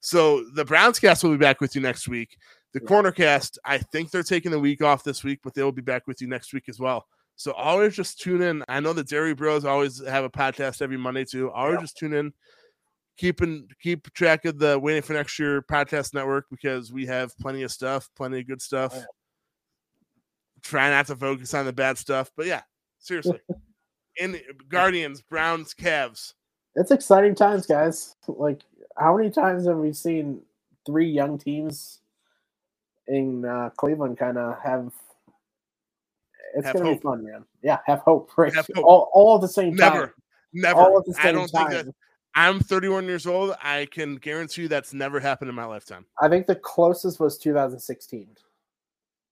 So the Browns cast will be back with you next week. The corner cast, I think they're taking the week off this week, but they will be back with you next week as well. So always just tune in. I know the Dairy Bros always have a podcast every Monday too. Always Yeah. just tune in. Keeping keep track of the waiting for next year podcast network because we have plenty of stuff, plenty of good oh, stuff. yeah. Try not to focus on the bad stuff, but yeah, seriously. (laughs) In Guardians, Browns, Cavs. It's exciting times, guys. Like, how many times have we seen three young teams in uh, Cleveland kind of have? It's Have gonna hope. be fun, man. Yeah, have hope. (laughs) Right, Have hope. All, all at the same time. Never, never. All at the I don't time. think that I'm 31 years old. I can guarantee you that's never happened in my lifetime. I think the closest was 2016.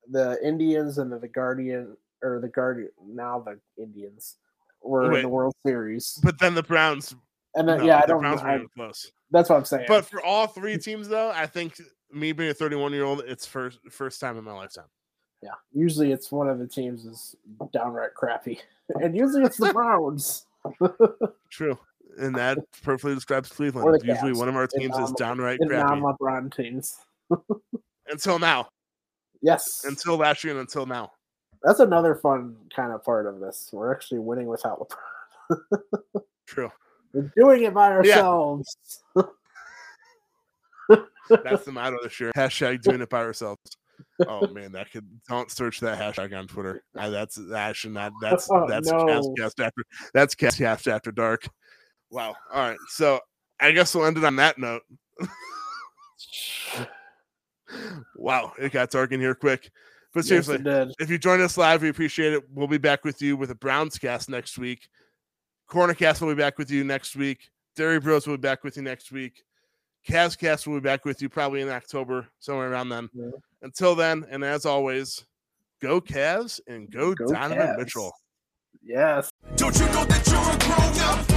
The Indians and the, the Guardian or the Guardian now the Indians were Wait. in the World Series. But then the Browns And then No, yeah, I the don't. Browns know. were I, close. that's what I'm saying. But for all three teams, though, I think me being a 31 year old, it's first first time in my lifetime. yeah, usually it's one of the teams is downright crappy, (laughs) and usually it's the Browns. (laughs) True. And that perfectly describes Cleveland. Usually Cavs. one of our teams is downright crappy. non-LeBron teams. (laughs) Until now. Yes, Until last year and until now. that's another fun kind of part of this. We're actually winning without LeBron. True. We're doing it by Yeah. ourselves. That's the motto this year. Hashtag doing it by ourselves. Oh (laughs) man, that could don't search that hashtag on Twitter. I, that's that should not (laughs) that's Oh, that's no. cast, cast after that's cast, cast after dark. Wow. All right. So I guess we'll end it on that note. (laughs) wow, it got dark in here quick. But seriously, it did. if you join us live, we appreciate it. We'll be back with you with a Browns cast next week. Corner cast will be back with you next week. Dairy Bros will be back with you next week. Cavs cast will be back with you probably in October, somewhere around then. Yeah. Until then, and as always, go Cavs and go, Go Donovan Cavs. Mitchell. Yes. Don't you know that you're a grown up?